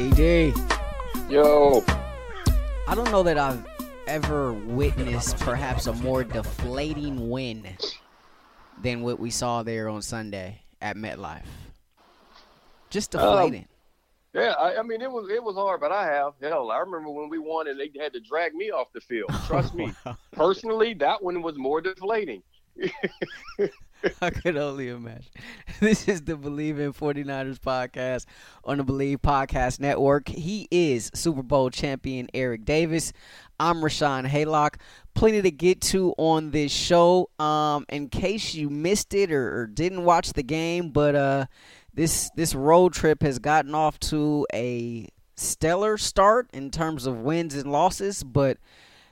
ED. Yo. I don't know that I've ever witnessed perhaps a more deflating win than what we saw there on Sunday at MetLife. Just Um, deflating. Yeah, I, I mean it was it was hard, but I have hell. I remember when we won and they had to drag me off the field. Trust me, personally, that one was more deflating. I could only imagine. This is the Bleav in 49ers podcast on the Bleav Podcast Network. He is Super Bowl champion Eric Davis. I'm Rashawn Haylock. Plenty to get to on this show. Um, in case you missed it or, or didn't watch the game, but uh, this this road trip has gotten off to a stellar start in terms of wins and losses, but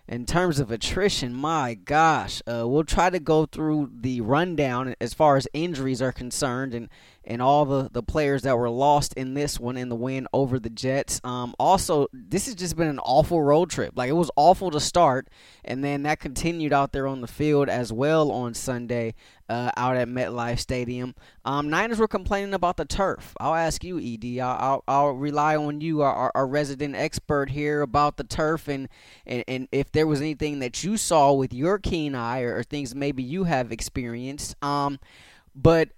in terms of attrition, my gosh, uh, we'll try to go through the rundown as far as injuries are concerned and, and all the, the players that were lost in this one in the win over the Jets. Um, also, this has just been an awful road trip. Like, it was awful to start, and then that continued out there on the field as well on Sunday uh, out at MetLife Stadium. Um, Niners were complaining about the turf. I'll ask you, Ed. I'll, I'll, rely on you, our, our resident expert here, about the turf and, and, and if there was anything that you saw with your keen eye or, or things maybe you have experienced. Um, but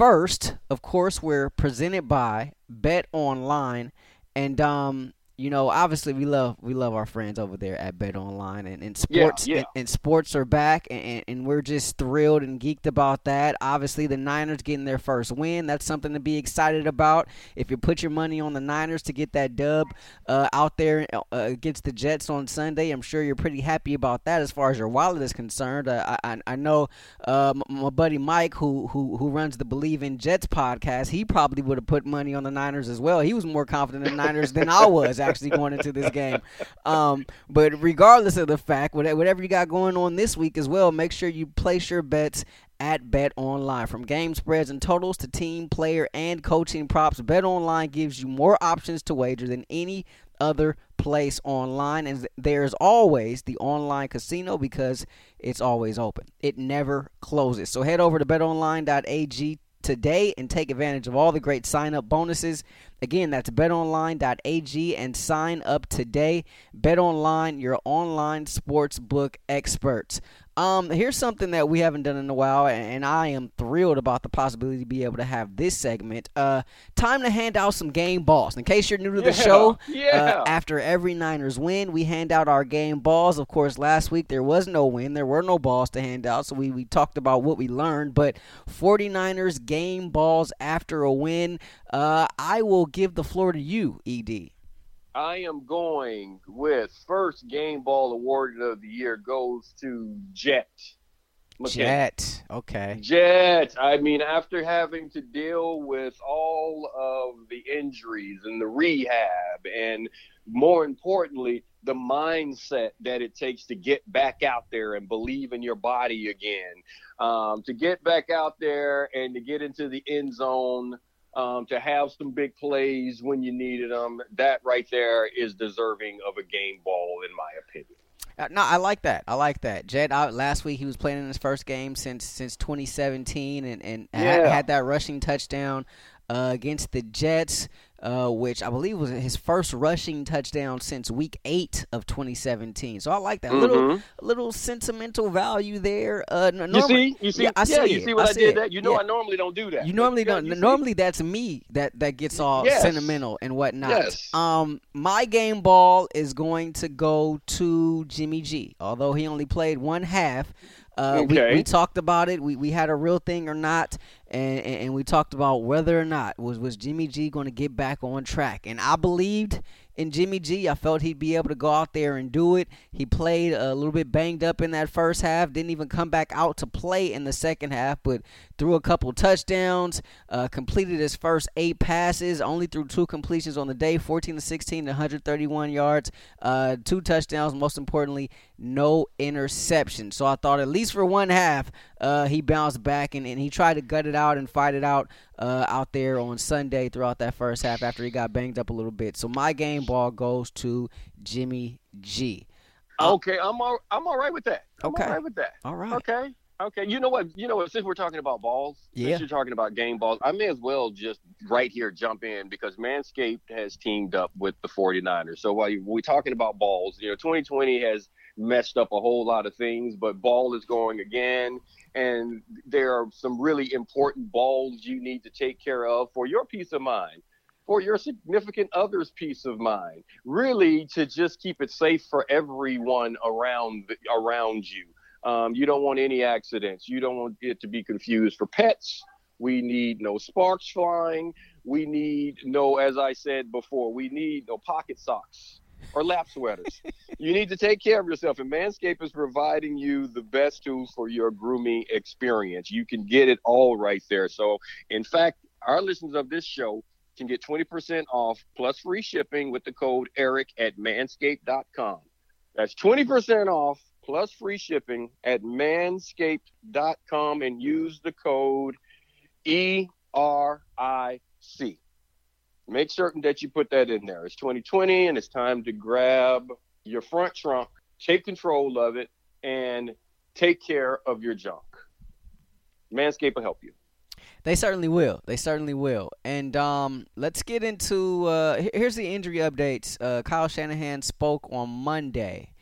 first, of course, we're presented by Bet Online, and um, you know, obviously we love we love our friends over there at Bet Online, and, and sports yeah. And, and sports are back, and, and we're just thrilled and geeked about that. Obviously, the Niners getting their first win, that's something to be excited about. If you put your money on the Niners to get that dub uh, out there uh, against the Jets on Sunday, I'm sure you're pretty happy about that as far as your wallet is concerned. Uh, I, I know uh, my buddy Mike, who who who runs the Bleav in Jets podcast, he probably would have put money on the Niners as well. He was more confident in the Niners than I was actually going into this game. Um, but regardless of the fact, whatever you got going on this week as well, make sure you place your bets at Bet Online. From game spreads and totals to team, player, and coaching props, Bet Online gives you more options to wager than any other place online. And there's always the online casino because it's always open. It never closes. So head over to betonline.ag today and take advantage of all the great sign up bonuses. Again, that's betonline.ag and sign up today. BetOnline, your online sports book experts. Um, here's something that we haven't done in a while, and I am thrilled about the possibility to be able to have this segment. Uh, time to hand out some game balls. In case you're new to the Yeah, show, yeah. uh, after every Niners win, we hand out our game balls. Of course, last week there was no win, there were no balls to hand out, so we, we talked about what we learned. But 49ers game balls after a win. Uh, I will give the floor to you, ED. I am going with first game ball award of the year goes to Jet. McKinnon. Jet. Okay. Jet. I mean, after having to deal with all of the injuries and the rehab, and more importantly, the mindset that it takes to get back out there and believe in your body again, um, to get back out there and to get into the end zone. Um, to have some big plays when you needed them, that right there is deserving of a game ball, in my opinion. Uh, no, I like that. I like that. Jet out last week. He was playing in his first game since since 2017, and and had, had that rushing touchdown uh, against the Jets, uh, which I believe was his first rushing touchdown since Week Eight of 2017. So I like that little Mhm. little sentimental value there. Uh, You see, you see, yeah, I see you it. see what I, see did it. that. You know, Yeah. I normally don't do that. You normally yeah, don't. you see? normally, that's me that that gets all Yes. sentimental and whatnot. Yes. Um, my game ball is going to go to Jimmy G. Although he only played one half. Uh, we, Okay. we talked about it. We, we had a real thing or not, and, and, and we talked about whether or not was was Jimmy G going to get back on track. And I believed in Jimmy G. I felt he'd be able to go out there and do it. He played a little bit banged up in that first half. Didn't even come back out to play in the second half, but threw a couple touchdowns. Uh, completed his first eight passes. Only threw two completions on the day, 14 to 16, 131 yards, uh, two touchdowns. Most importantly, no interception. So I thought at least for one half, uh, he bounced back and, and he tried to gut it out and fight it out uh, out there on Sunday throughout that first half after he got banged up a little bit. So my game ball goes to Jimmy G. Okay, I'm all, I'm all right with that. I'm Okay. all right with that. All right. Okay. Okay, you know what? You know what? Since we're talking about balls, Yeah. since you're talking about game balls, I may as well just right here jump in because Manscaped has teamed up with the 49ers. So while you- we're talking about balls, you know, 2020 has messed up a whole lot of things, but ball is going again, and there are some really important balls you need to take care of for your peace of mind. For your significant other's peace of mind, really to just keep it safe for everyone around around you. Um, you don't want any accidents. You don't want it to be confused for pets. We need no sparks flying. We need no, as I said before, we need no pocket socks or lap sweaters. you need to take care of yourself, and Manscaped is providing you the best tools for your grooming experience. You can get it all right there. So, in fact, our listeners of this show can get 20% off plus free shipping with the code ERIC at manscaped.com. That's 20% off plus free shipping at manscaped.com and use the code E ERIC. Make certain that you put that in there. It's 2020 and it's time to grab your front trunk, take control of it, and take care of your junk. Manscaped will help you. They certainly will. They certainly will. And um, let's get into uh, here's the injury updates. Uh, Kyle Shanahan spoke on Monday,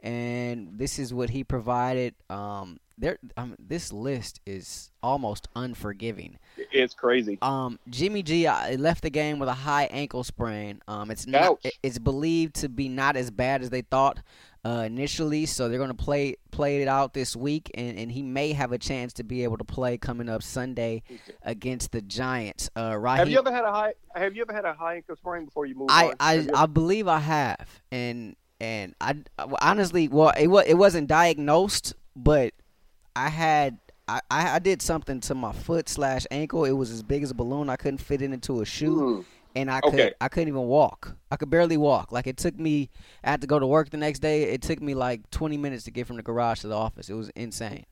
and this is what he provided. Um, there, um, this list is almost unforgiving. It's crazy. Um, Jimmy G uh, left the game with a high ankle sprain. Um, it's not. Ouch. It's believed to be not as bad as they thought uh, initially. So they're going to play play it out this week, and, and he may have a chance to be able to play coming up Sunday against the Giants. Uh, Raheem, Have you ever had a high have you ever had a high ankle sprain before you move I on? I, I believe I have, and and I honestly, well, it was it wasn't diagnosed, but I had. I, I did something to my foot slash ankle. It was as big as a balloon. I couldn't fit it into a shoe, Hmm. and I Okay. could I couldn't even walk. I could barely walk. Like it took me. I had to go to work the next day. It took me like 20 minutes to get from the garage to the office. It was insane.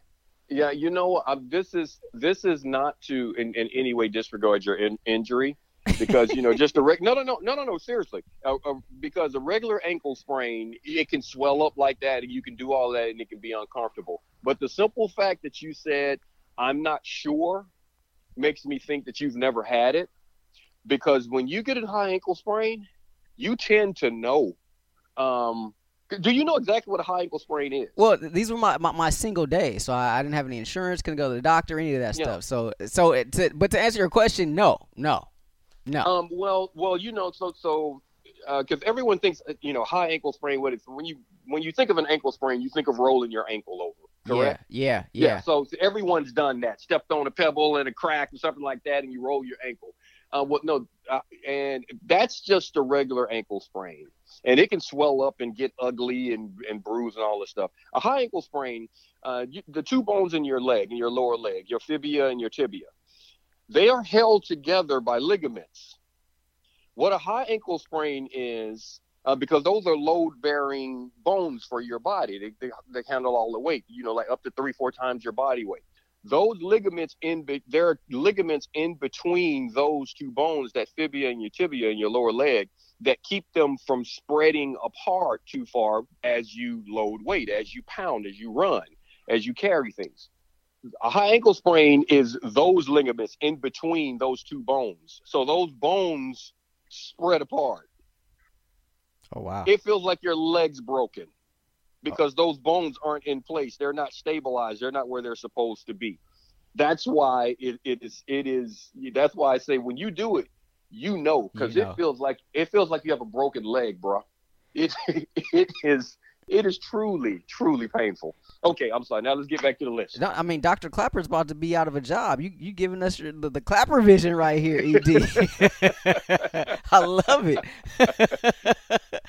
Yeah, you know, uh, this is this is not to in, in any way disregard your in, injury because you know just a reg- no no no no no no seriously uh, uh, because a regular ankle sprain it can swell up like that and you can do all that and it can be uncomfortable. But the simple fact that you said I'm not sure makes me think that you've never had it because when you get a high ankle sprain, you tend to know. Um, do you know exactly what a high ankle sprain is? Well, these were my, my, my single days, so I, I didn't have any insurance, couldn't go to the doctor, any of that Yeah. stuff. So so it, to, but to answer your question, no, no, no. Um, well, well, you know, so so because everyone thinks uh, you know high ankle sprain. What it's when you when you think of an ankle sprain, you think of rolling your ankle over. Correct. Yeah, yeah, yeah. So everyone's done that. Stepped on a pebble and a crack or something like that, and you roll your ankle. Uh, well, no, uh, and that's just a regular ankle sprain, and it can swell up and get ugly and and bruise and all this stuff. A high ankle sprain, uh, you, the two bones in your leg, in your lower leg, your fibia and your tibia, they are held together by ligaments. What a high ankle sprain is, uh, because those are load bearing bones for your body. They, they, they handle all the weight, you know, like up to three, four times your body weight. Those ligaments in, be- there are ligaments in between those two bones, that fibia and your tibia and your lower leg, that keep them from spreading apart too far as you load weight, as you pound, as you run, as you carry things. A high ankle sprain is those ligaments in between those two bones. So those bones spread apart. Oh wow. It feels like your leg's broken because those bones aren't in place. They're not stabilized. They're not where they're supposed to be. That's why it, it is it is that's why I say when you do it, you know because You know. it feels like it feels like you have a broken leg, bro. It it is it is truly truly painful. Okay, I'm sorry. Now let's get back to the list. No, I mean, Dr. Clapper's about to be out of a job. You you giving us your, the, the Clapper vision right here, Ed. I love it.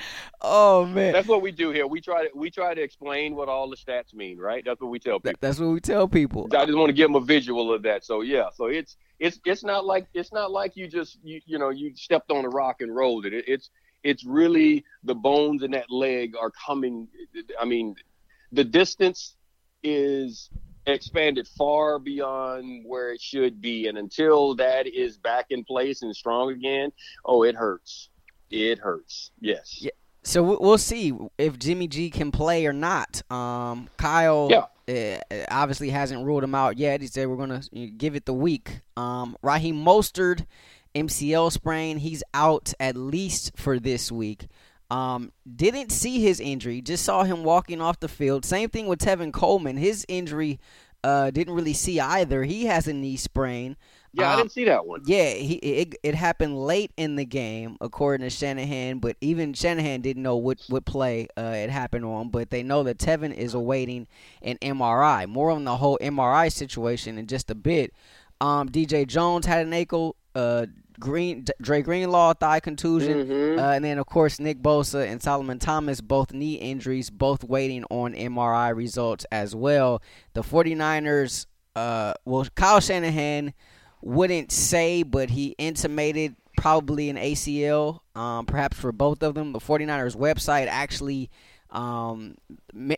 oh man, That's what we do here. We try to we try to explain what all the stats mean, right? That's what we tell people. That's what we tell people. I just want to give them a visual of that. So yeah, so it's it's it's not like it's not like you just you you know you stepped on a rock and rolled it. it it's it's really the bones in that leg are coming. I mean, the distance is expanded far beyond where it should be, and until that is back in place and strong again, oh, it hurts. It hurts. Yes. Yeah. So we- we'll see if Jimmy G can play or not. Um, Kyle, Yeah. uh, obviously hasn't ruled him out yet. He said we're gonna give it the week. Um, Raheem Mostert, MCL sprain. He's out at least for this week. Um, didn't see his injury, just saw him walking off the field. Same thing with Tevin Coleman. His injury uh, didn't really see either. He has a knee sprain. Yeah, I Um, didn't see that one. Yeah, he it, it happened late in the game, according to Shanahan. But even Shanahan didn't know what what play uh, it happened on. But they know that Tevin is awaiting an MRI. More on the whole MRI situation in just a bit. Um, DJ Jones had an ankle. Uh, Green Dre Greenlaw thigh contusion. Mhm. Uh, and then, of course, Nick Bosa and Solomon Thomas, both knee injuries, both waiting on MRI results as well. The 49ers, uh, well, Kyle Shanahan wouldn't say, but he intimated probably an ACL, um, perhaps for both of them. The 49ers website actually um,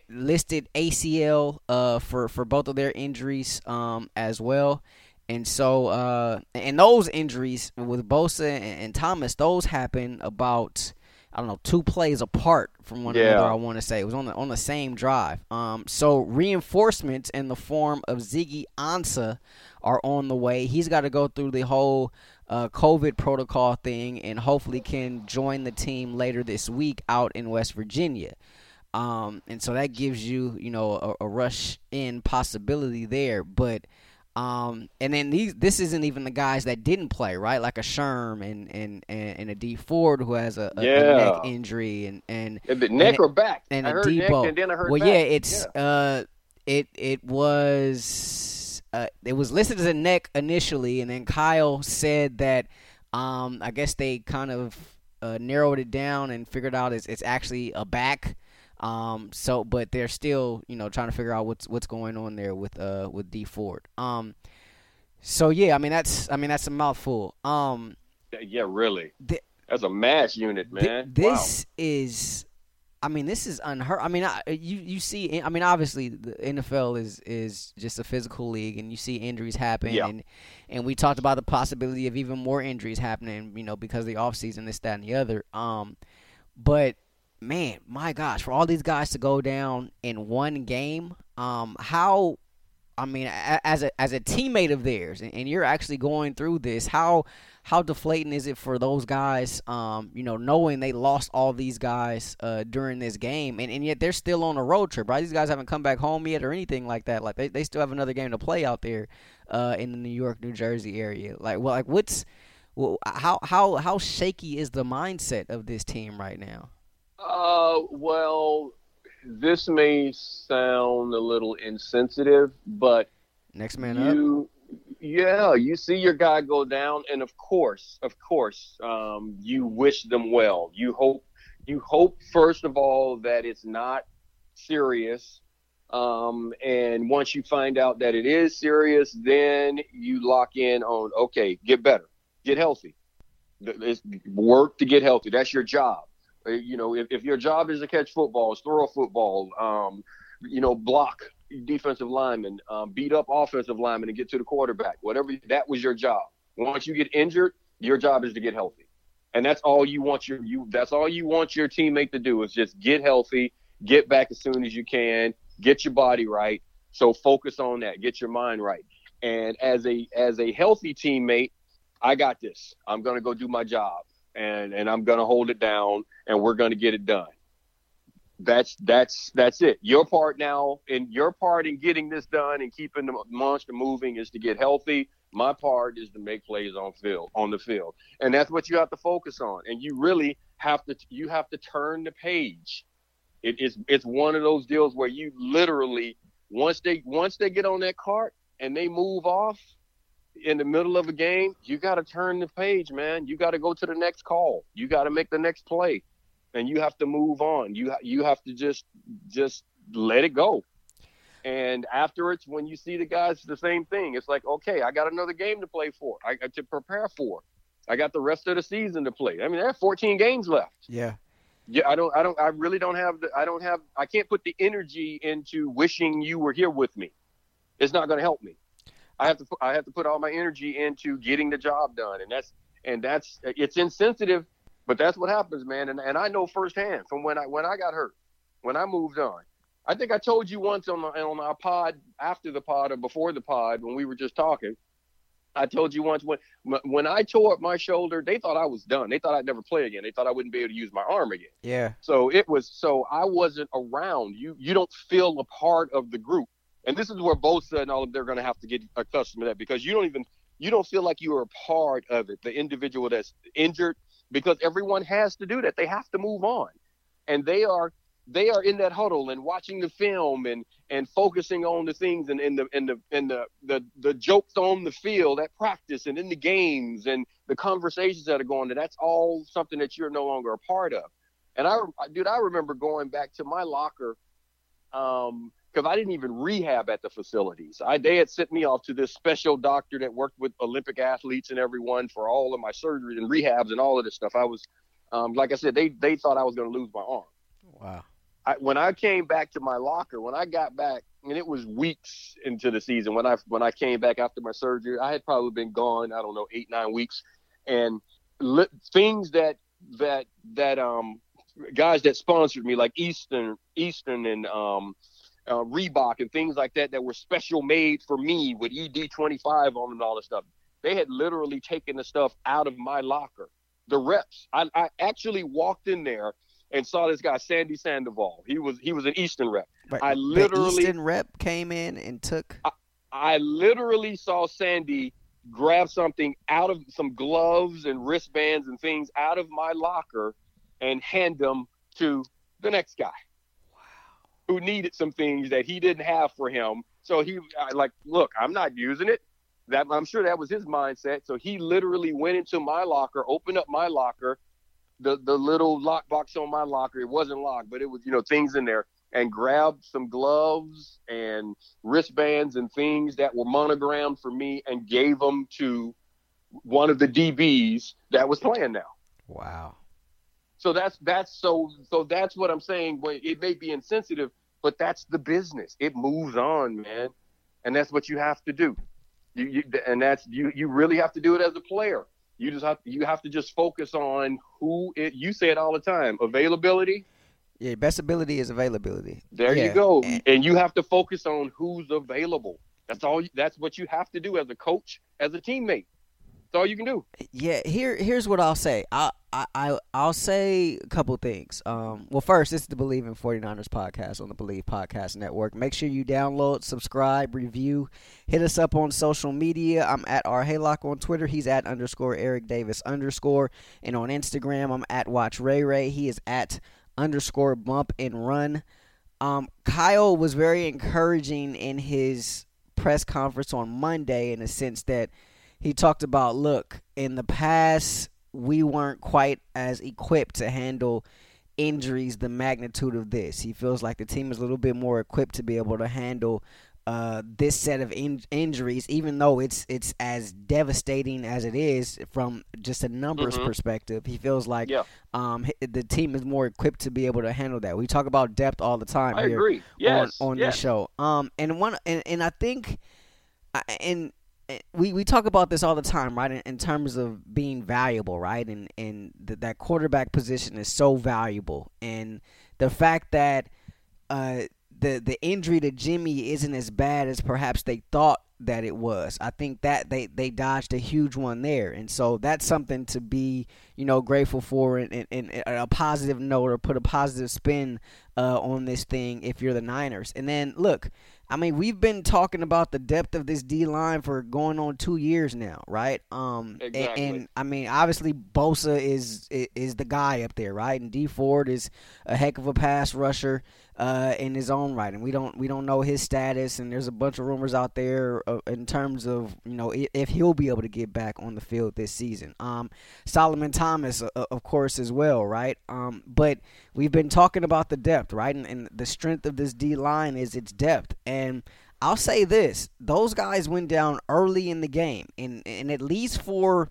listed ACL uh, for, for both of their injuries um, as well. And so, uh, and those injuries with Bosa and, and Thomas, those happened about I don't know two plays apart from one Yeah. another. I want to say it was on the on the same drive. Um, so reinforcements in the form of Ziggy Ansah are on the way. He's got to go through the whole uh, COVID protocol thing, and hopefully can join the team later this week out in West Virginia. Um, and so that gives you, you know, a, a rush in possibility there. But um, and then these this isn't even the guys that didn't play, right? Like a Sherm and and and, a D Ford who has a, a, a neck injury and and Yeah, neck and- or back? and I a Debo. and then I heard well, back. yeah, it's uh, it it was uh, it was listed as a neck initially, and then Kyle said that um, I guess they kind of uh, narrowed it down and figured out it's it's actually a back. Um, so, but they're still, you know, trying to figure out what's what's going on there with uh with D Ford. Um, so yeah, I mean that's I mean that's a mouthful. Um, yeah, really. Th- That's a mass unit, Th- man. this is, I mean, this is unheard. I mean, I, you you see, I mean, obviously the NFL is is just a physical league, and you see injuries happen, Yeah. and and we talked about the possibility of even more injuries happening, you know, because of the off season, this, that, and the other. Um, but man, my gosh, for all these guys to go down in one game, um, how I mean, as a as a teammate of theirs, and, you're actually going through this, how how deflating is it for those guys? Um, you know, knowing they lost all these guys uh, during this game, and, and yet they're still on a road trip, right? These guys haven't come back home yet or anything like that. Like they, they still have another game to play out there uh, in the New York, New Jersey area. Like, well, like what's well, how how how shaky is the mindset of this team right now? Uh, well, this may sound a little insensitive, but Next man up. you, yeah, you see your guy go down, and of course, of course, um, you wish them well. You hope, you hope first of all that it's not serious. Um, and once you find out that it is serious, then you lock in on okay, get better, get healthy. It's work to get healthy. That's your job. Uh, You know, if, if your job is to catch footballs, throw a football, um, you know, block defensive linemen, um, beat up offensive linemen, and get to the quarterback. Whatever that was your job. Once you get injured, your job is to get healthy, and that's all you want your you. That's all you want your teammate to do is just get healthy, get back as soon as you can, get your body right. So focus on that. Get your mind right. And as a as a healthy teammate, I got this. I'm gonna go do my job, and and I'm gonna hold it down, and we're gonna get it done that's that's that's it. Your part now, and your part in getting this done and keeping the monster moving is to get healthy. My part is to make plays on field on the field, and that's what you have to focus on. And you really have to you have to turn the page. It is it's one of those deals where you literally once they once they get on that cart and they move off in the middle of a game, you got to turn the page, man. You got to go to the next call. You got to make the next play and you have to move on. You you have to just just let it go. And afterwards, when you see the guys, the same thing. It's like, okay, I got another game to play for. I got to prepare for. I got the rest of the season to play. I mean, there are 14 games left. Yeah. Yeah, I don't, I don't, I really don't have the, I don't have, I can't put the energy into wishing you were here with me. It's not going to help me. I have to, put- I have to put all my energy into getting the job done, and that's, and that's, it's insensitive, but that's what happens, man. And and I know firsthand from when I when I got hurt, when I moved on, I think I told you once on, on our pod after the pod or before the pod when we were just talking. I told you once when when I tore up my shoulder, they thought I was done. They thought I'd never play again. They thought I wouldn't be able to use my arm again. Yeah. So it was so I wasn't around. You you don't feel a part of the group. And this is where Bosa and all of them, they're going to have to get accustomed to that because you don't even you don't feel like you are a part of it. The individual that's injured because everyone has to do that. They have to move on, and they are they are in that huddle and watching the film and and focusing on the things and in the in the in the, the the jokes on the field at practice and in the games and the conversations that are going there. That's all something that you're no longer a part of. And I, dude, I remember going back to my locker um, because I didn't even rehab at the facilities. I they had sent me off to this special doctor that worked with Olympic athletes and everyone for all of my surgeries and rehabs and all of this stuff. I was, um, like I said, they they thought I was going to lose my arm. Wow. I, when I came back to my locker, when I got back, and it was weeks into the season when I when I came back after my surgery, I had probably been gone. I don't know eight nine weeks, and li- things that that that um guys that sponsored me like Eastern Eastern and um uh, Reebok and things like that that were special made for me with ED25 on and all this stuff. They had literally taken the stuff out of my locker. The reps. I, I actually walked in there and saw this guy Sandy Sandoval. He was he was an Eastern rep. Right. I literally the Eastern rep came in and took. I, I literally saw Sandy grab something out of some gloves and wristbands and things out of my locker and hand them to the next guy who needed some things that he didn't have for him. So he I, like, look, I'm not using it. That I'm sure that was his mindset. So he literally went into my locker, opened up my locker, the the little lockbox on my locker. It wasn't locked, but it was you know things in there, and grabbed some gloves and wristbands and things that were monogrammed for me, and gave them to one of the DBs that was playing now. Wow. So that's that's so so that's what I'm saying. It may be insensitive, but that's the business. It moves on, man, and that's what you have to do. You, you and that's you you really have to do it as a player. You just have you have to just focus on who it, you say it all the time. Availability. Yeah, best ability is availability. There yeah. you go, and, and you have to focus on who's available. That's all. That's what you have to do as a coach, as a teammate. That's all you can do. Yeah, here here's what I'll say. I I I'll say a couple things. Um, well, first, this is the Bleav in 49ers podcast on the Bleav Podcast Network. Make sure you download, subscribe, review, hit us up on social media. I'm at R Haylock on Twitter. He's at underscore Eric Davis underscore, and on Instagram, I'm at Watch Ray Ray. He is at underscore Bump and Run. Um, Kyle was very encouraging in his press conference on Monday in the sense that he talked about look in the past we weren't quite as equipped to handle injuries the magnitude of this he feels like the team is a little bit more equipped to be able to handle uh, this set of in- injuries even though it's it's as devastating as it is from just a numbers Mhm. perspective he feels like Yeah. um, the team is more equipped to be able to handle that we talk about depth all the time I here agree. Yes. on, on yes. this show. Um, and one and, and I think, and we, we talk about this all the time, right? In, in terms of being valuable, right? And and th- that quarterback position is so valuable, and the fact that uh the the injury to Jimmy isn't as bad as perhaps they thought that it was. I think that they, they dodged a huge one there, and so that's something to be you know grateful for, and, and, and a positive note or put a positive spin uh, on this thing if you're the Niners. And then look, I mean we've been talking about the depth of this D line for going on two years now, right? Um, and- Exactly. and, I mean obviously Bosa is is the guy up there, right? And D Ford is a heck of a pass rusher uh, in his own right, and we don't we don't know his status. And there's a bunch of rumors out there uh, in terms of you know if, if he'll be able to get back on the field this season. Um, Solomon Thomas, uh, of course, as well, right? Um, but we've been talking about the depth, right? And, and the strength of this D line is its depth, and I'll say this: those guys went down early in the game, and and at least for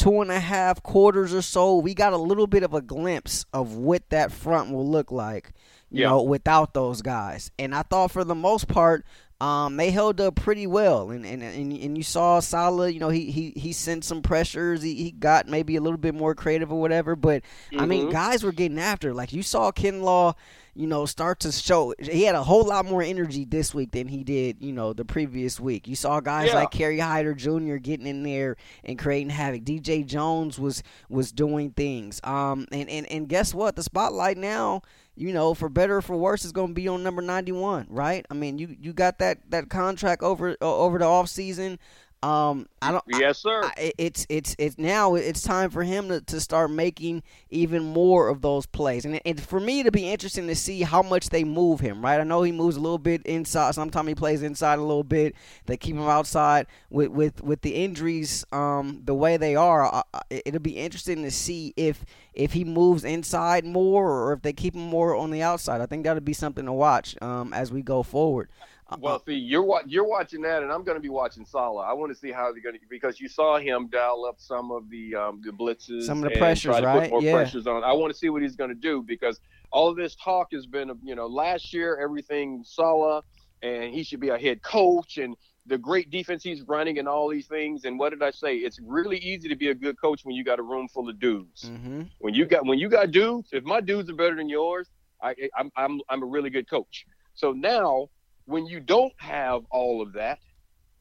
two and a half quarters or so, we got a little bit of a glimpse of what that front will look like, you Yeah. know, without those guys. And I thought for the most part, um, they held up pretty well. And and, and, and you saw Salah, you know, he, he, he sent some pressures. He, he got maybe a little bit more creative or whatever. But, I mean, Mhm. guys were getting after. Like, you saw Kinlaw, you know, start to show. He had a whole lot more energy this week than he did, you know, the previous week. You saw guys Yeah. like Kerry Hyder Jr. getting in there and creating havoc. DJ Jones was was doing things. Um, and and and guess what? The spotlight now, you know, for better or for worse, is going to be on number ninety one, right? I mean, you you got that that contract over uh, over the off season. Um, I don't. Yes, sir. I, it's it's it's now it's time for him to, to start making even more of those plays, and and for me to be interesting to see how much they move him. Right, I know he moves a little bit inside. Sometimes he plays inside a little bit. They keep him outside with with with the injuries um the way they are. I, it'll be interesting to see if if he moves inside more or if they keep him more on the outside. I think that'll be something to watch um as we go forward. Uh, Well, see, you're wa- you're watching that, and I'm going to be watching Salah. I want to see how they're going to because you saw him dial up some of the um, the blitzes, Some of the pressures, right? Put more Yeah. pressures on. I want to see what he's going to do because all of this talk has been, you know, last year everything Salah, and he should be a head coach, and the great defense he's running, and all these things. And what did I say? It's really easy to be a good coach when you got a room full of dudes. hmm When you got when you got dudes, if my dudes are better than yours, I, I'm I'm I'm a really good coach. So now, when you don't have all of that,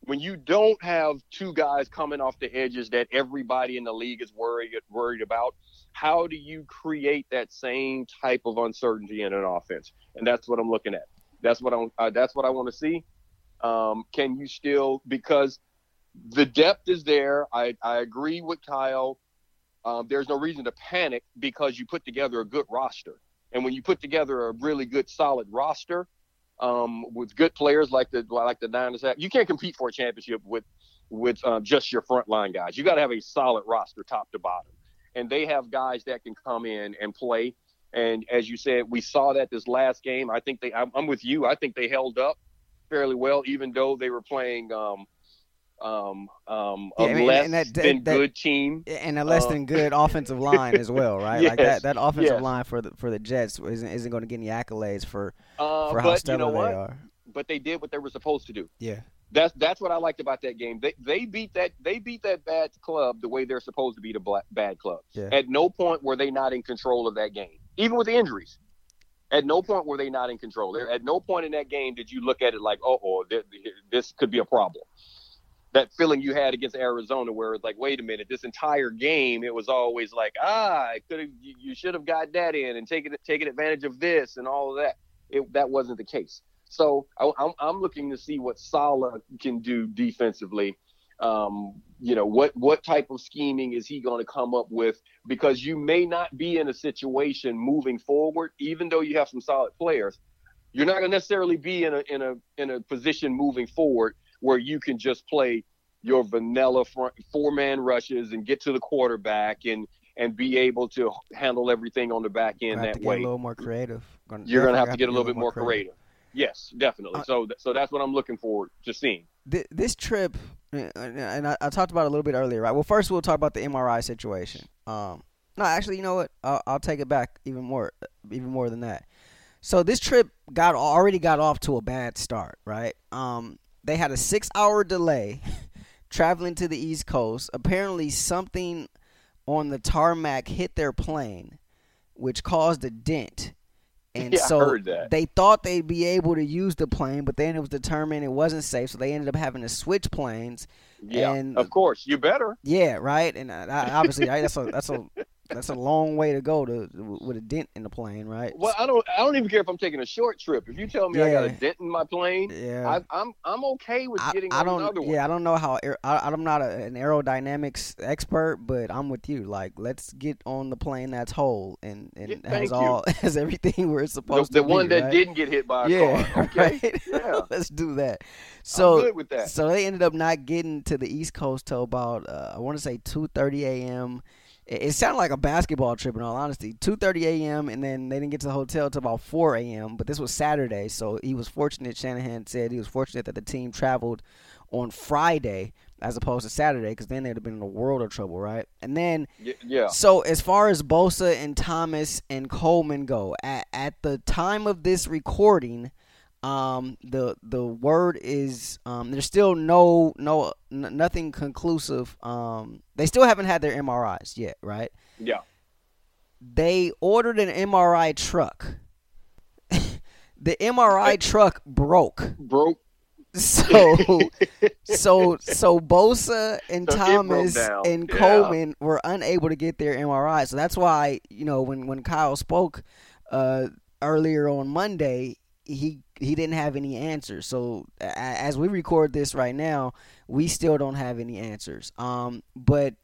when you don't have two guys coming off the edges that everybody in the league is worried worried about, how do you create that same type of uncertainty in an offense? And that's what I'm looking at. That's what I'm. Uh, that's what I want to see. Um, can you still because the depth is there. I, I agree with Kyle. Um, there's no reason to panic because you put together a good roster. And when you put together a really good, solid roster um, with good players like the like the Niners have, you can't compete for a championship with with um, just your front line guys. You got to have a solid roster, top to bottom. And they have guys that can come in and play. And as you said, we saw that this last game. I think they. I'm, I'm with you. I think they held up fairly well, even though they were playing um, um, um, a Yeah, I mean, less that- that- than that- good team. and a less Uh, than good offensive line as well, right? like that that offensive yes. line for the for the Jets isn't isn't going to get any accolades for Uh, for how but you know they what? are. But they did what they were supposed to do. Yeah. That's that's what I liked about that game. They they beat that they beat that bad club the way they're supposed to beat a black, bad club. Yeah. At no point were they not in control of that game, even with the injuries. At no point were they not in control. At no point in that game did you look at it like, oh, oh, th- th- this could be a problem. That feeling you had against Arizona, where it's like, wait a minute, this entire game, it was always like, ah, it could have, you, you should have got that in and taken taken advantage of this and all of that. It, that wasn't the case. So I, I'm, I'm looking to see what Salah can do defensively. Um, you know, what what type of scheming is he going to come up with? Because you may not be in a situation moving forward, even though you have some solid players. You're not going to necessarily be in a in a in a position moving forward where you can just play your vanilla four man rushes and get to the quarterback and and be able to handle everything on the back end that way a little more creative. Gonna- you're going to have to get a little bit more creative. Yes, definitely. Uh, so, so that's what I'm looking forward to seeing. Th- This trip, uh, and I, I talked about it a little bit earlier, right? Well, first we'll talk about the MRI situation. Um, no, actually, you know what? I'll, I'll take it back even more, even more than that. So this trip got already got off to a bad start, right? Um, they had a six-hour delay traveling to the East Coast. Apparently, something on the tarmac hit their plane, which caused a dent. And Yeah, I so they thought they'd be able to use the plane, but then it was determined it wasn't safe, so they ended up having to switch planes. Yeah, And- of course, you better. Yeah, right. And I- obviously, right, that's a that's a that's a long way to go to with a dent in the plane, right? Well, I don't. I don't even care if I'm taking a short trip. If you tell me I got a dent in my plane, yeah. I, I'm I'm okay with I, getting I on don't. another one. Yeah, I don't know how. I, I'm not a, an aerodynamics expert, but I'm with you. Like, let's get on the plane that's whole and and Yeah, has you. all has everything where it's supposed the to be. The one that right? didn't get hit by a yeah, car. Okay, right. Yeah. let's do that. So that. So they ended up not getting to the East Coast till about uh, I want to say two thirty a.m. It, it sounded like a basketball trip in all honesty. Two thirty a.m. and then they didn't get to the hotel till about four a.m. But this was Saturday, so he was fortunate. Shanahan said he was fortunate that the team traveled on Friday as opposed to Saturday, because then they'd have been in a world of trouble, right? And then yeah. so as far as Bosa and Thomas and Coleman go, at, at the time of this recording, um, the the word is um, there's still no no n- nothing conclusive. Um, they still haven't had their MRIs yet, right? Yeah. They ordered an MRI truck. the MRI truck broke. Broke. So so so Bosa and So Thomas and Yeah. Coleman were unable to get their MRI. So that's why, you know, when when Kyle spoke uh earlier on Monday, he he didn't have any answers. So as we record this right now, we still don't have any answers. Um but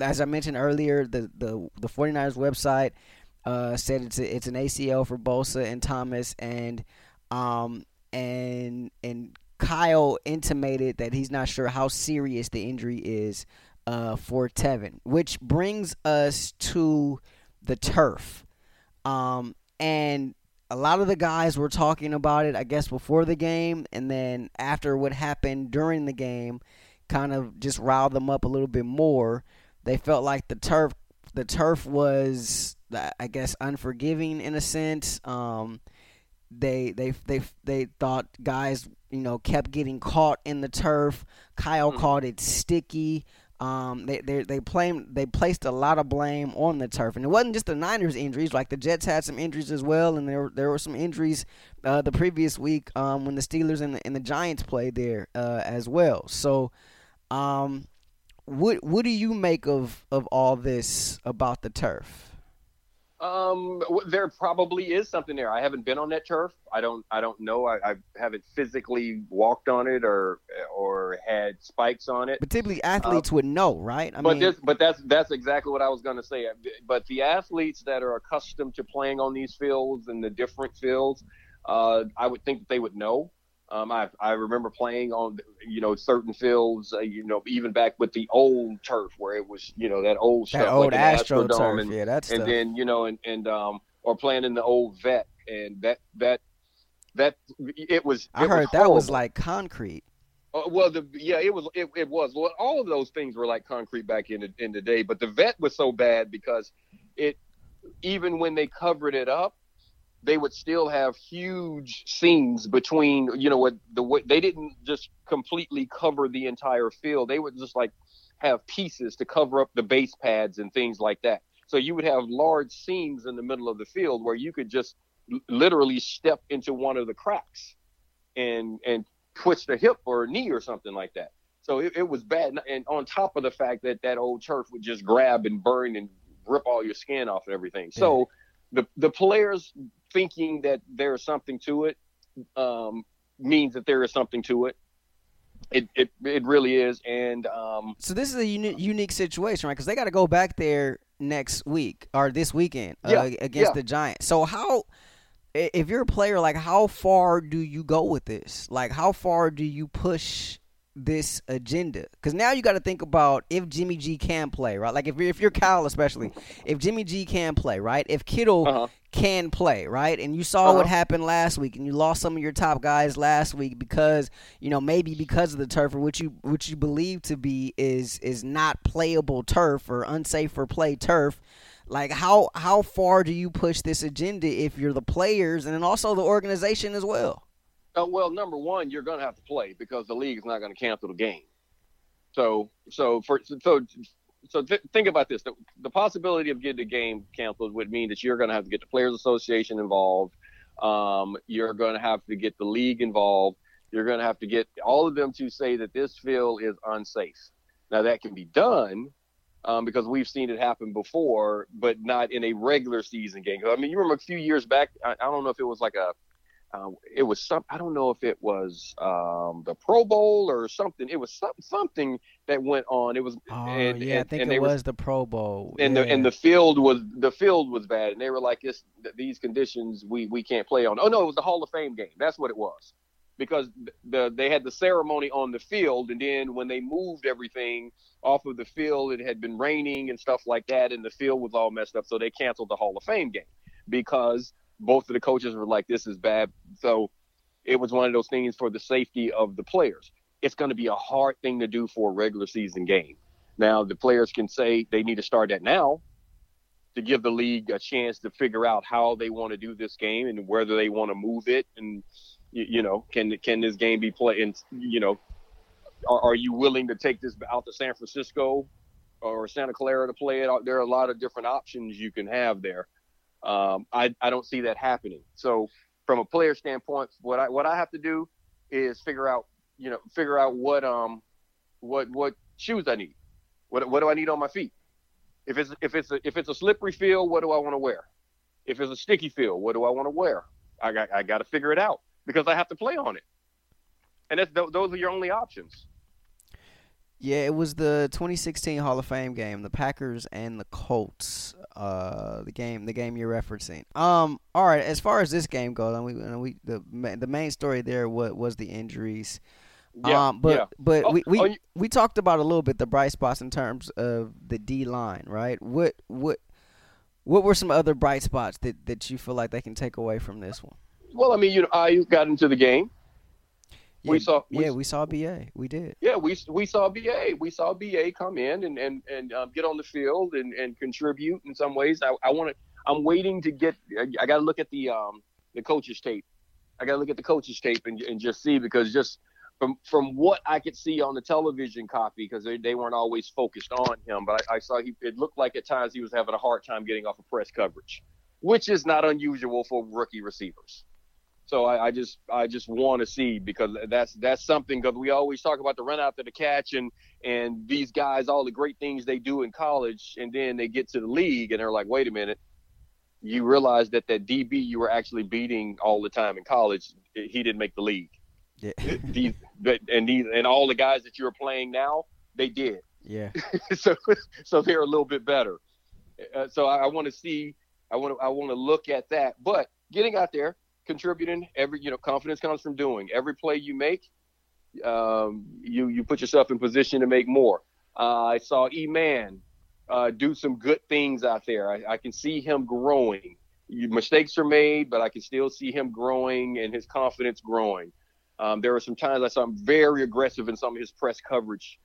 as I mentioned earlier, the the the 49ers website uh, said it's a, it's an ACL for Bosa and Thomas, and um and and Kyle intimated that he's not sure how serious the injury is uh, for Tevin, which brings us to the turf. Um, and a lot of the guys were talking about it, I guess, before the game, and then after what happened during the game, kind of just riled them up a little bit more. They felt like the turf, the turf was, I guess, unforgiving in a sense. Um, they they they they thought guys you know kept getting caught in the turf. Kyle Mhm. called it sticky. Um, they they they blamed they placed a lot of blame on the turf, and it wasn't just the Niners injuries. Like the Jets had some injuries as well, and there there were some injuries uh, the previous week um, when the Steelers and the, and the Giants played there uh, as well. So, um, what what do you make of of all this about the turf? Um, there probably is something there. I haven't been on that turf. I don't. I don't know. I, I haven't physically walked on it or or had spikes on it. But typically, athletes would know, right? I but mean, this, but that's that's exactly what I was going to say. But the athletes that are accustomed to playing on these fields and the different fields, uh, I would think that they would know. Um, I I remember playing on you know certain fields, uh, you know even back with the old turf where it was you know that old that stuff old like Astro turf, and, yeah, that's and then you know and and um or playing in the old vet and that that that it was. I heard was that was like concrete. Uh, well, the yeah, it was it, it was. Well, all of those things were like concrete back in the in the day, but the vet was so bad because it even when they covered it up, they would still have huge seams between. You know what the way they didn't just completely cover the entire field. They would just like have pieces to cover up the base pads and things like that. So you would have large seams in the middle of the field where you could just literally step into one of the cracks and and twist a hip or a knee or something like that. So it, it was bad. And- And on top of the fact that that old turf would just grab and burn and rip all your skin off and everything. So the the players thinking that there's something to it um, means that there is something to it. It it, it really is. And um, So this is a uni- unique situation, right? Because they got to go back there next week or this weekend uh, against yeah. the Giants. So how, if you're a player, like how far do you go with this? Like how far do you push this agenda? Because now you got to think about if Jimmy G can play, right? Like if you're, if you're Kyle, especially if Jimmy G can play, right? If Kittle uh-huh. can play, right? And you saw what Uh-huh. happened last week, and you lost some of your top guys last week because you know maybe because of the turf, or which you which you believe to be is is not playable turf or unsafe for play turf. Like how how far do you push this agenda if you're the players and then also the organization as well? Uh, well, number one, you're going to have to play because the league is not going to cancel the game. So, so for so so th- think about this: the, the possibility of getting the game canceled would mean that you're going to have to get the players' association involved. Um, you're going to have to get the league involved. You're going to have to get all of them to say that this field is unsafe. Now that can be done um, because we've seen it happen before, but not in a regular season game. I mean, you remember a few years back? I, I don't know if it was like a uh, it was some I don't know if it was um, the Pro Bowl or something. It was some, something that went on. It was Oh and, yeah, I think and it was the Pro Bowl. and yeah. the and the field was the field was bad, and they were like, "This these conditions we we can't play on." Oh no, it was the Hall of Fame game. That's what it was, because the they had the ceremony on the field, and then when they moved everything off of the field, it had been raining and stuff like that, and the field was all messed up, so they canceled the Hall of Fame game because both of the coaches were like, "This is bad." So it was one of those things for the safety of the players. It's going to be a hard thing to do for a regular season game. Now the players can say they need to start that now to give the league a chance to figure out how they want to do this game and whether they want to move it and you, know can can this game be played and you know are, are you willing to take this out to San Francisco or Santa Clara to play it? There are a lot of different options you can have there. Um, I I don't see that happening. So from a player standpoint, what I what I have to do is figure out, you know, figure out what um what what shoes I need. What what do I need on my feet? If it's if it's a, if it's a slippery field, what do I want to wear? If it's a sticky field, what do I want to wear? I got I got to figure it out because I have to play on it, and that's those are your only options. Yeah, it was the 2016 Hall of Fame game, the Packers and the Colts. Uh, the game, the game you're referencing. Um, all right. As far as this game goes, and we, and we the the main story there was was the injuries. Yeah, um, but yeah. but Oh, we we, oh, you- we talked about a little bit the bright spots in terms of the D line, right? What what what were some other bright spots that that you feel like they can take away from this one? Well, I mean, you know, I got into the game. We saw- we- yeah, we saw BA. We did. Yeah, we we saw BA. We saw BA come in and and and um, get on the field and and contribute in some ways. I I want to. I'm waiting to get. I, I got to look at the um the coaches tape. I got to look at the coaches tape and and just see because just from from what I could see on the television copy because they, they weren't always focused on him, but I, I saw he it looked like at times he was having a hard time getting off of press coverage, which is not unusual for rookie receivers. So I, I just I just want to see because that's that's something because we always talk about the run after the catch and and these guys all the great things they do in college and then they get to the league and they're like wait a minute you realize that that DB you were actually beating all the time in college he didn't make the league Yeah. these and these and all the guys that you're playing now they did yeah. so so they're a little bit better. Uh, so I, I want to see, I want to I want to look at that. But getting out there, contributing, every you know, confidence comes from doing. Every play you make, um, you you put yourself in position to make more. Uh, I saw E Man uh, do some good things out there. I, I can see him growing. You, mistakes are made, but I can still see him growing and his confidence growing. Um, there were some times I saw him very aggressive in some of his press coverage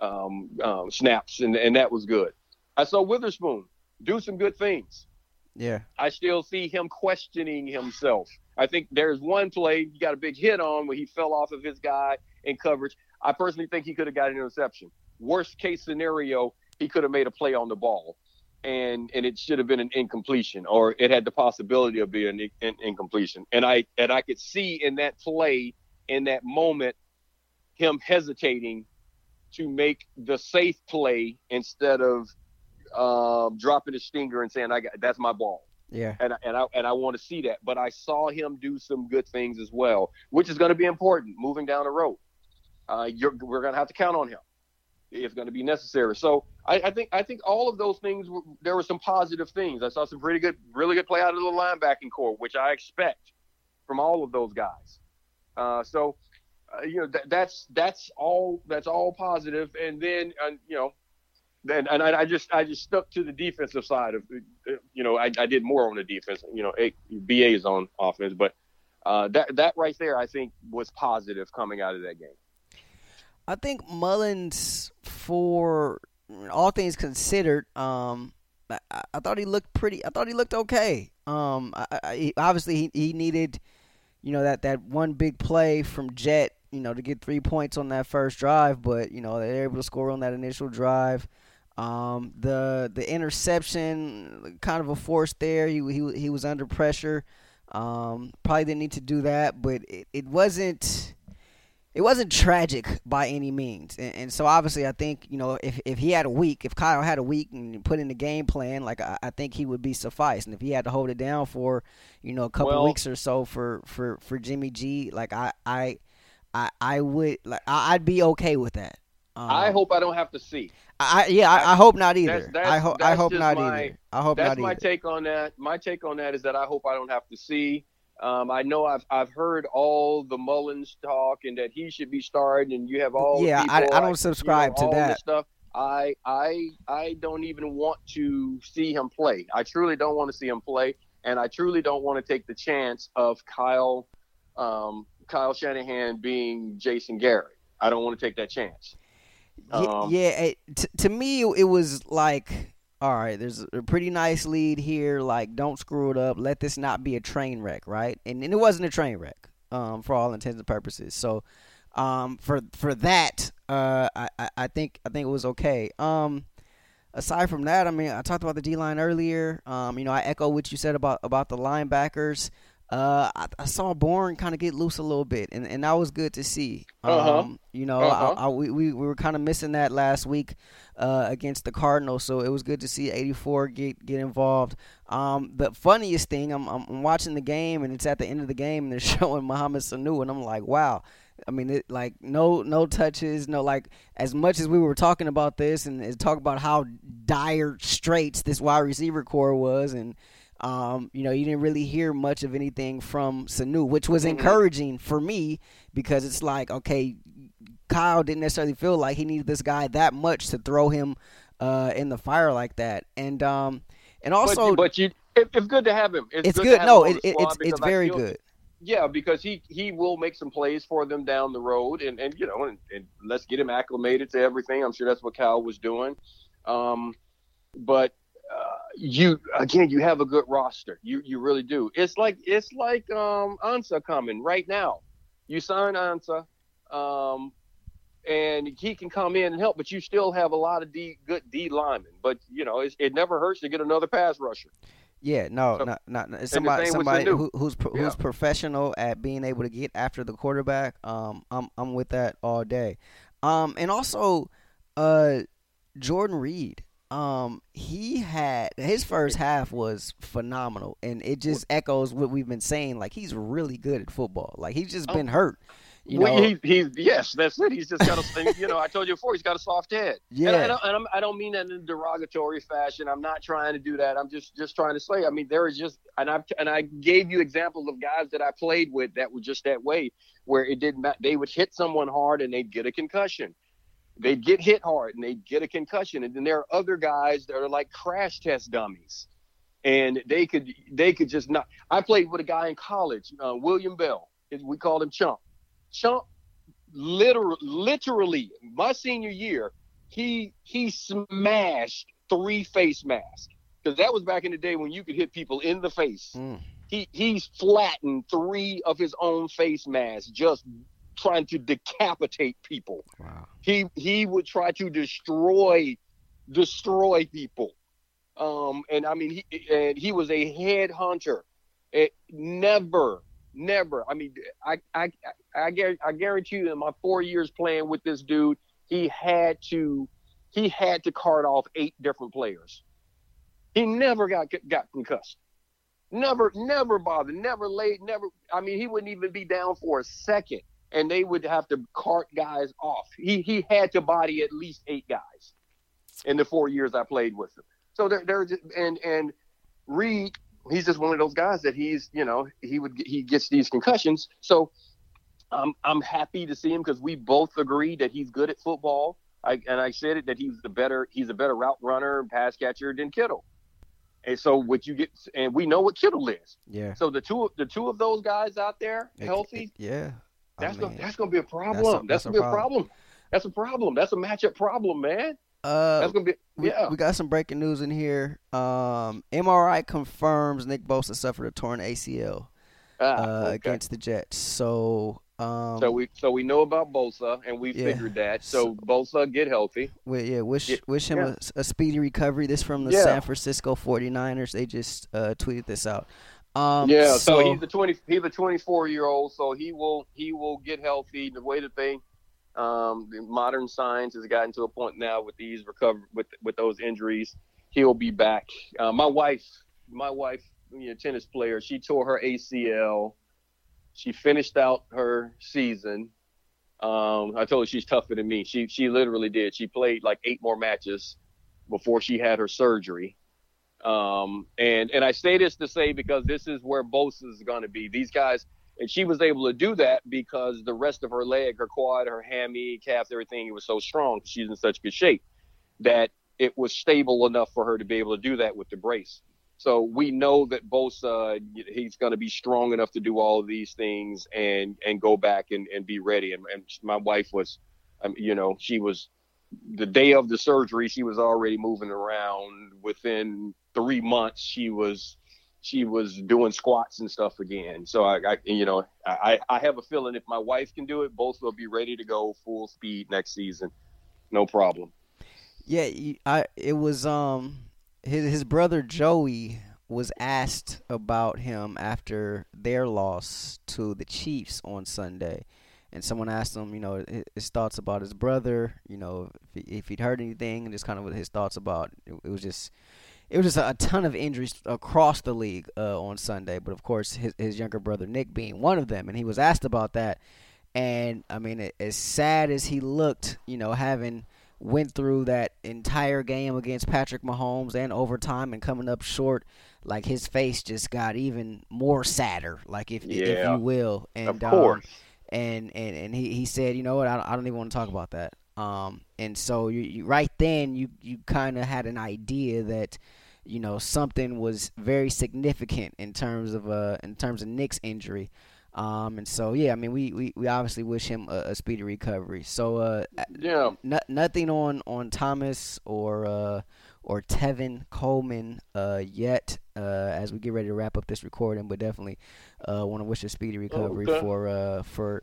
um, um, snaps, and, and that was good. I saw Witherspoon do some good things. Yeah. I still see him questioning himself. I think there's one play he got a big hit on where he fell off of his guy in coverage. I personally think he could have got an interception. Worst case scenario, he could have made a play on the ball, and and it should have been an incompletion, or it had the possibility of being an, in, incompletion. And I and I could see in that play, in that moment, him hesitating to make the safe play instead of um, dropping his stinger and saying, "I got that's my ball." Yeah. and and I and I want to see that. But I saw him do some good things as well, which is going to be important moving down the road. Uh, you're, we're going to have to count on him. It's going to be necessary. So I, I think I think all of those things were, there were some positive things. I saw some pretty good, really good play out of the linebacking corps, which I expect from all of those guys. Uh, so uh, you know that, that's that's all that's all positive. And then uh, you know and, and I, I just I just stuck to the defensive side of you know I, I did more on the defense you know BA is on offense but uh, that that right there I think was positive coming out of that game. I think Mullens, for all things considered, um, I, I thought he looked pretty. I thought he looked okay. Um, I, obviously he, he needed, you know, that that one big play from Jet, you know, to get three points on that first drive. But you know they're able to score on that initial drive. Um, the the interception, kind of a force there. He he he was under pressure. Um, probably didn't need to do that, but it, it wasn't it wasn't tragic by any means. And, and so obviously, I think you know if if he had a week, if Kyle had a week and put in the game plan, like I, I think he would be sufficed. And if he had to hold it down for you know a couple Well- weeks or so for for for Jimmy G, like I I I, I would like I, I'd be okay with that. Um, I hope I don't have to see. I yeah, I, I hope not either. That's- that's- I hope I hope not my- either. I hope not. That's not my either. take on that. My take on that is that I hope I don't have to see. Um, I know I've I've heard all the Mullens talk and that he should be starting, and you have all yeah, I, I don't like, subscribe you know, to that. stuff. I I I don't even want to see him play. I truly don't want to see him play, and I truly don't want to take the chance of Kyle um, Kyle Shanahan being Jason Garrett. I don't want to take that chance. Um, yeah, it, t- to me it was like, all right, there's a pretty nice lead here. Like, don't screw it up. Let this not be a train wreck, right? And, and it wasn't a train wreck, um, for all intents and purposes. So, um, for for that, uh, I, I, I think I think it was okay. Um, aside from that, I mean, I talked about the D line earlier. Um, you know, I echo what you said about about the linebackers. Uh, I, I saw Bourne kind of get loose a little bit, and, and that was good to see. Uh-huh. Um, you know, Uh-huh. I, I, we, we we were kind of missing that last week uh, against the Cardinals, so it was good to see 84 get get involved. Um, the funniest thing, I'm, I'm watching the game, and it's at the end of the game, and they're showing Mohamed Sanu, and I'm like, wow. I mean, it, like no no touches, no like as much as we were talking about this and, and talk about how dire straits this wide receiver corps was, and um, you know, you didn't really hear much of anything from Sanu, which was Mhm. encouraging for me because it's like, okay, Kyle didn't necessarily feel like he needed this guy that much to throw him uh, in the fire like that, and um, and also but, but you, it, it's good to have him. It's, it's good. good. No, it, it, it's it's very good. Yeah, because he he will make some plays for them down the road, and and you know, and, and let's get him acclimated to everything. I'm sure that's what Kyle was doing. Um, but uh, you again, you have a good roster. You you really do. It's like it's like um Ansah coming right now. You sign Ansah, um, and he can come in and help, but you still have a lot of D good D linemen. But you know, it's, it never hurts to get another pass rusher. Yeah, no, So- not not not- somebody somebody who, who's pro, Yeah. who's professional at being able to get after the quarterback. Um, I'm I'm with that all day. Um, and also, uh, Jordan Reed. Um, he had his first half was phenomenal, and it just echoes what we've been saying. Like he's really good at football. Like he's just Oh. been hurt. You well, know, he, he's yes, that's it. He's just got a, you know, I told you before, he's got a soft head. yeah, And, I, don't, and I'm, I don't mean that in a derogatory fashion. I'm not trying to do that. I'm just just trying to say. I mean, there is just, and I and I gave you examples of guys that I played with that were just that way, where it didn't matter. They would hit someone hard and they'd get a concussion. They'd get hit hard and they'd get a concussion. And then there are other guys that are like crash test dummies, and they could they could just not. I played with a guy in college, uh, William Bell. We called him Chump. Chump literally, literally, my senior year, he he smashed three face masks because that was back in the day when you could hit people in the face. Mm. He he's flattened three of his own face masks just trying to decapitate people. wow. He he would try to destroy destroy people. Um, and I mean, he and he was a headhunter. It never, never. I mean, I I I, I guarantee you, in my four years playing with this dude, he had to he had to cart off eight different players. He never got got concussed. Never, never bothered. Never late. Never. I mean, he wouldn't even be down for a second, and they would have to cart guys off. He he had to body at least eight guys in the four years I played with him. So there, there, and and Reed, he's just one of those guys that he's, you know, he would he gets these concussions. So I'm I'm happy to see him because we both agree that he's good at football. I and I said it that he's the better he's a better route runner and pass catcher than Kittle. And so what you get, and we know what Kittle is. Yeah, So the two the two of those guys out there It- healthy, yeah. I that's gonna that's gonna be a problem. that's That's, a- gonna be that's a a problem. That's a problem. That's a matchup problem, man. uh, That's gonna be We, yeah. we got some breaking news in here. Um, MRI confirms Nick Bosa suffered a torn ACL Ah, uh, okay. against the Jets. So, um, So we so we know about Bosa and we Yeah. figured that. So Bosa get healthy. we, yeah, wish Yeah, wish him yeah. a, a speedy recovery. This from the. San Francisco 49ers. They just uh, tweeted this out. Um, yeah. So, so he's a twenty he's a twenty four year old. So he will he will get healthy. The way that they um, the modern science has gotten to a point now with these recover with with those injuries, he'll be back. Uh, my wife, my wife, you know, tennis player, she tore her ACL. She finished out her season. Um, I told her she's tougher than me. She she literally did. She played like eight more matches before she had her surgery. Um, and and I say this to say because this is where Bosa is going to be. These guys, and she was able to do that because the rest of her leg, her quad, her hammy, calf, everything, it was so strong. She's in such good shape that it was stable enough for her to be able to do that with the brace. So we know that Bosa, he's going to be strong enough to do all of these things and and go back and, and be ready. And, and my wife was, um, you know, she was the day of the surgery. She was already moving around. Within three months, she was she was doing squats and stuff again. So I, I you know, I I have a feeling if my wife can do it, both will be ready to go full speed next season, no problem. yeah, I it was um his his brother Joey was asked about him after their loss to the Chiefs on Sunday, and someone asked him, you know, his, thoughts about his brother, you know, if, he, if he'd heard anything, and just kind of what his thoughts about. It was just, it was just a, a, ton of injuries across the league uh, on Sunday. But of course, his his younger brother Nick being one of them, and he was asked about that. And I mean, as sad as he looked, you know, having went through that entire game against Patrick Mahomes and overtime and coming up short, like his face just got even more sadder, like if yeah, if you will. And of course. Um, and and and he, he said, you know what, I, I don't even want to talk about that. Um, and so you, you right then you you kind of had an idea that you know something was very significant in terms of uh in terms of Nick's injury. Um, and so yeah, I mean we, we, we obviously wish him a, a speedy recovery. So uh, yeah, n- nothing on on Thomas or uh or Tevin Coleman uh yet uh as we get ready to wrap up this recording, but definitely uh want to wish a speedy recovery okay. for uh for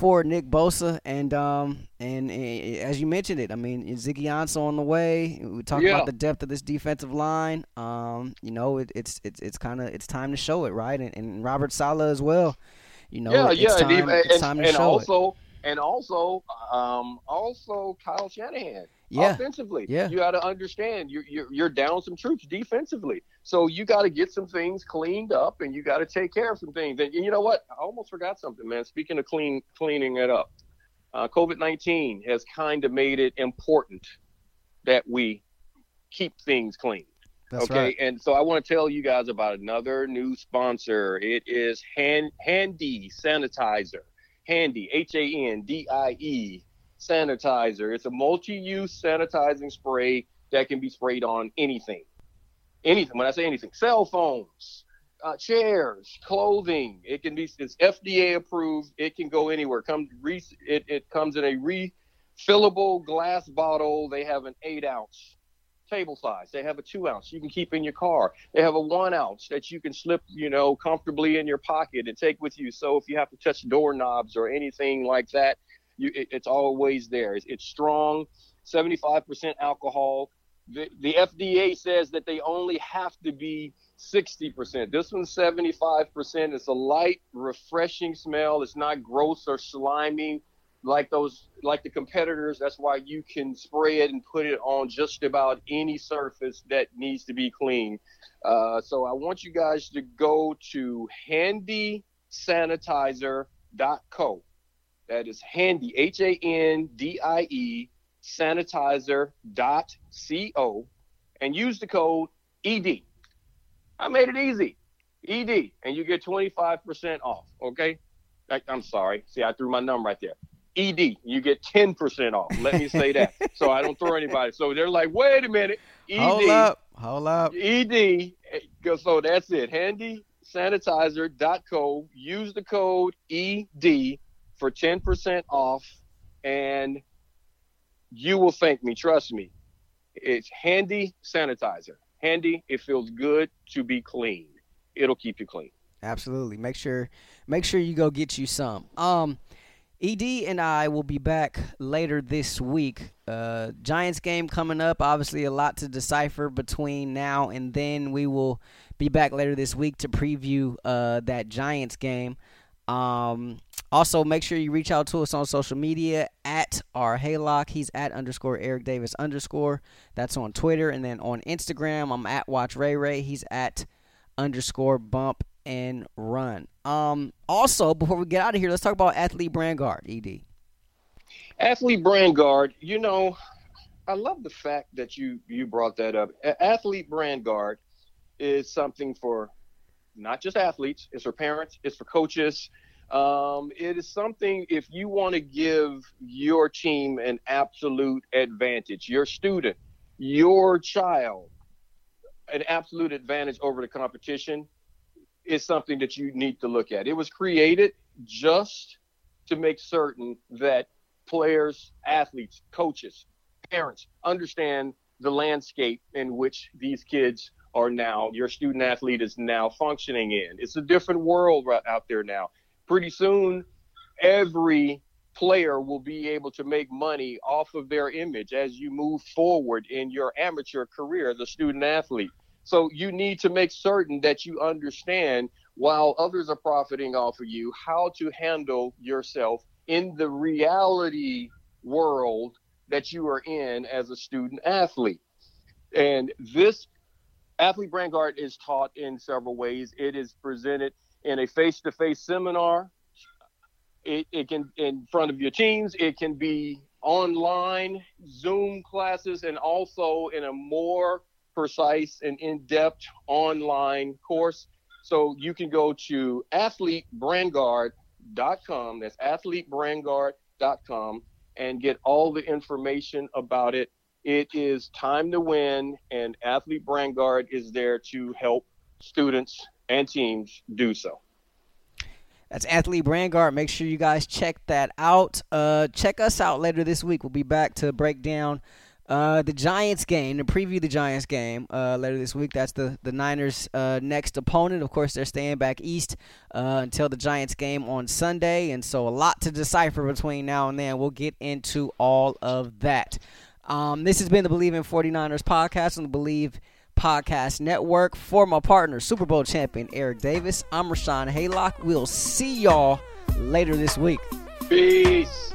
for Nick Bosa and um and, and, as you mentioned it, I mean Ziggy Ansah on the way. We talk yeah. about the depth of this defensive line. Um, you know it, it's it's it's kind of it's time to show it, right? And, and Robert Saleh as well. You know, yeah, yeah, time, and, it's time to and show also it. and also um also Kyle Shanahan. Yeah. Offensively, yeah. you got to understand you're, you're you're down some troops defensively, so you got to get some things cleaned up, and you got to take care of some things. And you know what? I almost forgot something, man. Speaking of clean cleaning it up, uh, COVID nineteen has kind of made it important that we keep things clean. That's okay, right. and so I want to tell you guys about another new sponsor. It is Hand Handie Sanitizer. Handie, H A N D I E sanitizer. It's a multi-use sanitizing spray that can be sprayed on anything. Anything. When I say anything, cell phones, uh, chairs, clothing. It can be. It's FDA approved. It can go anywhere. Come re, it, it comes in a refillable glass bottle. They have an eight ounce table size. They have a two ounce you can keep in your car. They have a one ounce that you can slip, you know, comfortably in your pocket and take with you. So if you have to touch doorknobs or anything like that, you, it, it's always there. It's, it's strong, 75% alcohol. The, the FDA says that they only have to be 60%. This one's 75%. It's a light, refreshing smell. It's not gross or slimy like those like the competitors that's why you can spray it and put it on just about any surface that needs to be clean uh, so i want you guys to go to handiesanitizer.co that is Handie, H A N D I E, sanitizer.co, and use the code ED. I made it easy. ED, and you get 25% off, okay? I, I'm sorry. See, I threw my number right there. ED, you get 10% off. Let me say that so I don't throw anybody. So they're like, wait a minute. ED. Hold up. Hold up. ED. Eh, so that's it. Handie sanitizer.co. Use the code ED for 10% off and you will thank me. Trust me. It's handy sanitizer. Handy. It feels good to be clean. It'll keep you clean. Absolutely. Make sure make sure you go get you some. Um ED and I will be back later this week. Uh, Giants game coming up. Obviously, a lot to decipher between now and then. We will be back later this week to preview uh, that Giants game. Um, also, make sure you reach out to us on social media at our Haylock. He's at underscore Eric Davis underscore. That's on Twitter. And then on Instagram, I'm at Watch Ray Ray. He's at underscore bump and run. Um, also, before we get out of here, let's talk about Athlete Brand Guard, ED. Athlete Brand Guard, you know, I love the fact that you you brought that up. Athlete Brand Guard is something for not just athletes, it's for parents, it's for coaches, um, it is something if you want to give your team an absolute advantage, your student, your child, an absolute advantage over the competition, is something that you need to look at. It was created just to make certain that players, athletes, coaches, parents understand the landscape in which these kids are now, your student athlete is now functioning in. It's a different world right out there now pretty soon every player will be able to make money off of their image as you move forward in your amateur career as a student athlete. So you need to make certain that you understand while others are profiting off of you, how to handle yourself in the reality world that you are in as a student athlete. And this athlete brand guard is taught in several ways. It is presented in a face-to-face seminar. It, it can in front of your teams. It can be online Zoom classes, and also in a more precise and in-depth online course. So you can go to athletebrandguard.com. That's athletebrandguard.com and get all the information about it. It is time to win, and Athlete Brand Guard is there to help students and teams do so. That's Athlete Brand Guard. Make sure you guys check that out. Uh, check us out later this week. We'll be back to break down uh, the Giants game, to preview the Giants game uh, later this week. That's the the Niners' uh, next opponent. Of course, they're staying back east uh, until the Giants game on Sunday, and so a lot to decipher between now and then. We'll get into all of that. Um, this has been the Bleav in 49ers podcast on the Bleav Podcast Network. For my partner, Super Bowl champion Eric Davis, I'm Rashawn Haylock. We'll see y'all later this week. Peace.